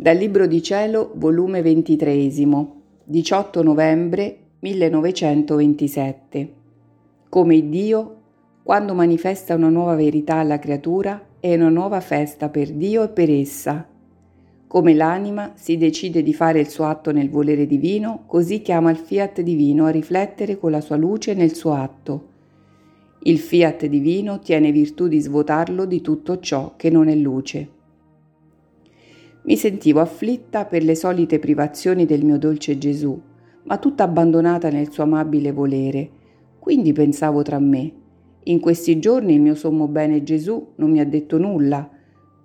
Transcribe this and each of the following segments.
Dal Libro di Cielo, volume 23, 18 novembre 1927. Come Dio, quando manifesta una nuova verità alla creatura, è una nuova festa per Dio e per essa. Come l'anima si decide di fare il suo atto nel volere divino, così chiama il fiat divino a riflettere con la sua luce nel suo atto. Il fiat divino tiene virtù di svuotarlo di tutto ciò che non è luce. Mi sentivo afflitta per le solite privazioni del mio dolce Gesù, ma tutta abbandonata nel suo amabile volere. Quindi pensavo tra me, in questi giorni il mio sommo bene Gesù non mi ha detto nulla.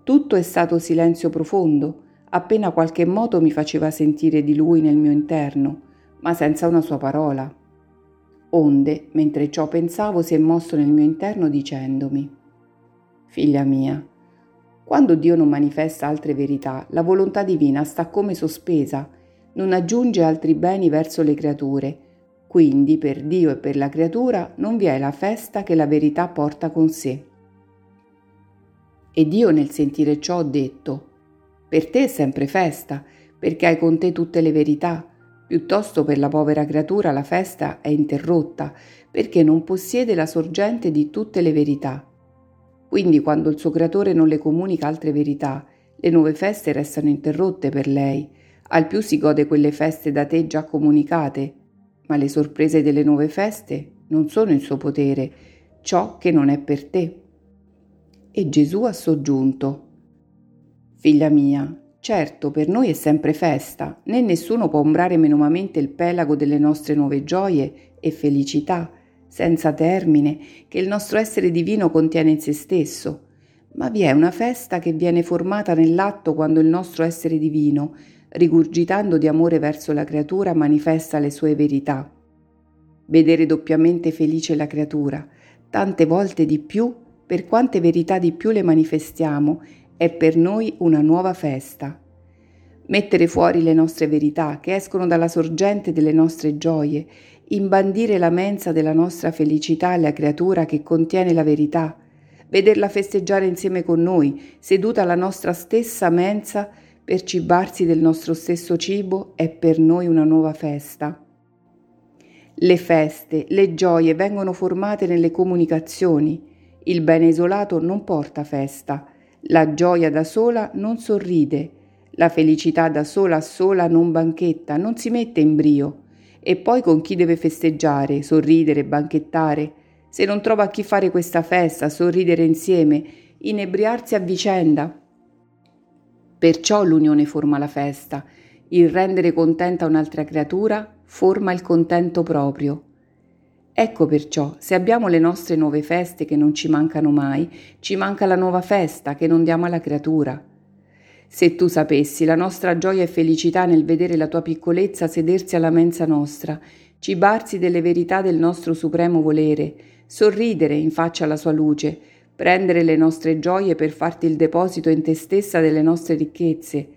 Tutto è stato silenzio profondo, appena qualche moto mi faceva sentire di lui nel mio interno, ma senza una sua parola. Onde, mentre ciò pensavo, si è mosso nel mio interno dicendomi, Figlia mia, quando Dio non manifesta altre verità, la volontà divina sta come sospesa, non aggiunge altri beni verso le creature. Quindi per Dio e per la creatura non vi è la festa che la verità porta con sé. E Dio nel sentire ciò ha detto, per te è sempre festa, perché hai con te tutte le verità, piuttosto per la povera creatura la festa è interrotta, perché non possiede la sorgente di tutte le verità. Quindi quando il suo creatore non le comunica altre verità, le nuove feste restano interrotte per lei, al più si gode quelle feste da te già comunicate, ma le sorprese delle nuove feste non sono in suo potere, ciò che non è per te. E Gesù ha soggiunto, Figlia mia, certo per noi è sempre festa, né nessuno può ombrare menomamente il pelago delle nostre nuove gioie e felicità, senza termine, che il nostro essere divino contiene in se stesso, ma vi è una festa che viene formata nell'atto quando il nostro essere divino, rigurgitando di amore verso la creatura, manifesta le sue verità. Vedere doppiamente felice la creatura, tante volte di più, per quante verità di più le manifestiamo, è per noi una nuova festa. Mettere fuori le nostre verità che escono dalla sorgente delle nostre gioie imbandire la mensa della nostra felicità alla creatura che contiene la verità, vederla festeggiare insieme con noi, seduta alla nostra stessa mensa per cibarsi del nostro stesso cibo, è per noi una nuova festa. Le feste, le gioie vengono formate nelle comunicazioni. Il bene isolato non porta festa, la gioia da sola non sorride, la felicità da sola a sola non banchetta, non si mette in brio. E poi con chi deve festeggiare, sorridere, banchettare? Se non trova a chi fare questa festa, sorridere insieme, inebriarsi a vicenda. Perciò l'unione forma la festa, il rendere contenta un'altra creatura forma il contento proprio. Ecco perciò, se abbiamo le nostre nuove feste che non ci mancano mai, ci manca la nuova festa che non diamo alla creatura. Se tu sapessi la nostra gioia e felicità nel vedere la tua piccolezza sedersi alla mensa nostra, cibarsi delle verità del nostro supremo volere, sorridere in faccia alla sua luce, prendere le nostre gioie per farti il deposito in te stessa delle nostre ricchezze,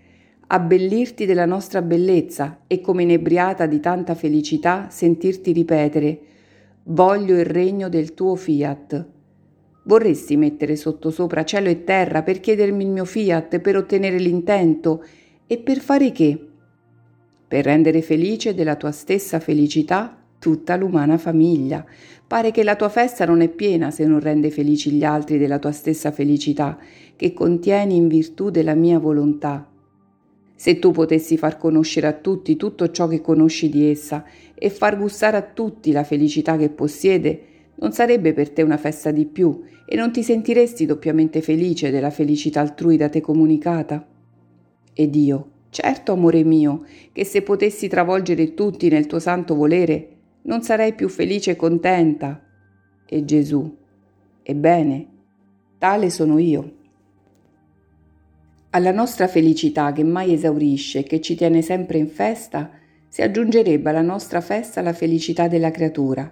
abbellirti della nostra bellezza e come inebriata di tanta felicità sentirti ripetere Voglio il regno del tuo fiat. Vorresti mettere sottosopra cielo e terra per chiedermi il mio fiat, per ottenere l'intento e per fare che? Per rendere felice della tua stessa felicità tutta l'umana famiglia. Pare che la tua festa non è piena se non rende felici gli altri della tua stessa felicità, che contieni in virtù della mia volontà. Se tu potessi far conoscere a tutti tutto ciò che conosci di essa e far gustare a tutti la felicità che possiede, non sarebbe per te una festa di più e non ti sentiresti doppiamente felice della felicità altrui da te comunicata? Ed io, certo amore mio, che se potessi travolgere tutti nel tuo santo volere, non sarei più felice e contenta. E Gesù, ebbene, tale sono io. Alla nostra felicità che mai esaurisce e che ci tiene sempre in festa, si aggiungerebbe alla nostra festa la felicità della creatura,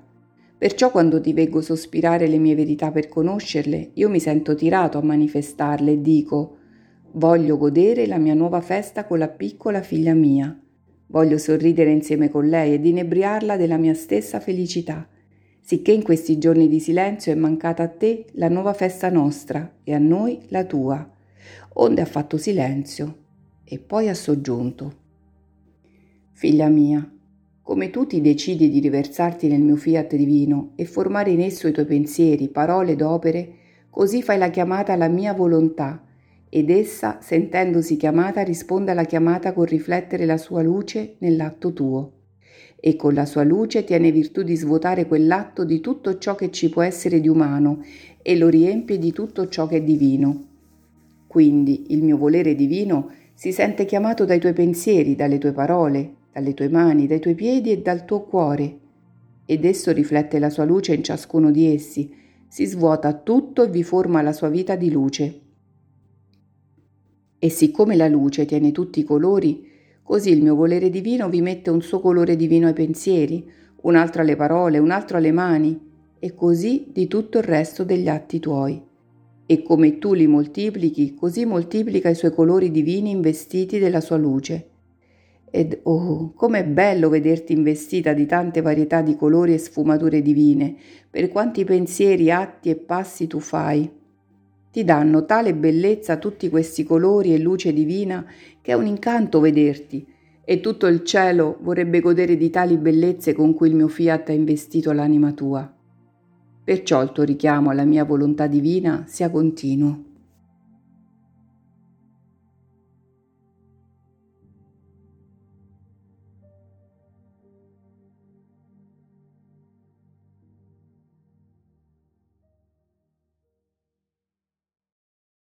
Perciò quando ti veggo sospirare le mie verità per conoscerle, io mi sento tirato a manifestarle e dico voglio godere la mia nuova festa con la piccola figlia mia. Voglio sorridere insieme con lei ed inebriarla della mia stessa felicità, sicché in questi giorni di silenzio è mancata a te la nuova festa nostra e a noi la tua, onde ha fatto silenzio. e poi ha soggiunto. Figlia mia, come tu ti decidi di riversarti nel mio fiat divino e formare in esso i tuoi pensieri, parole ed opere, così fai la chiamata alla mia volontà, ed essa, sentendosi chiamata, risponde alla chiamata con riflettere la sua luce nell'atto tuo. E con la sua luce tiene virtù di svuotare quell'atto di tutto ciò che ci può essere di umano e lo riempie di tutto ciò che è divino. Quindi il mio volere divino si sente chiamato dai tuoi pensieri, dalle tue parole, dalle tue mani, dai tuoi piedi e dal tuo cuore. Ed esso riflette la sua luce in ciascuno di essi, si svuota tutto e vi forma la sua vita di luce. E siccome la luce tiene tutti i colori, così il mio volere divino vi mette un suo colore divino ai pensieri, un altro alle parole, un altro alle mani, e così di tutto il resto degli atti tuoi. E come tu li moltiplichi, così moltiplica i suoi colori divini investiti della sua luce ed oh, com'è bello vederti investita di tante varietà di colori e sfumature divine, per quanti pensieri, atti e passi tu fai. Ti danno tale bellezza tutti questi colori e luce divina che è un incanto vederti, e tutto il cielo vorrebbe godere di tali bellezze con cui il mio fiat ha investito l'anima tua. Perciò il tuo richiamo alla mia volontà divina sia continuo.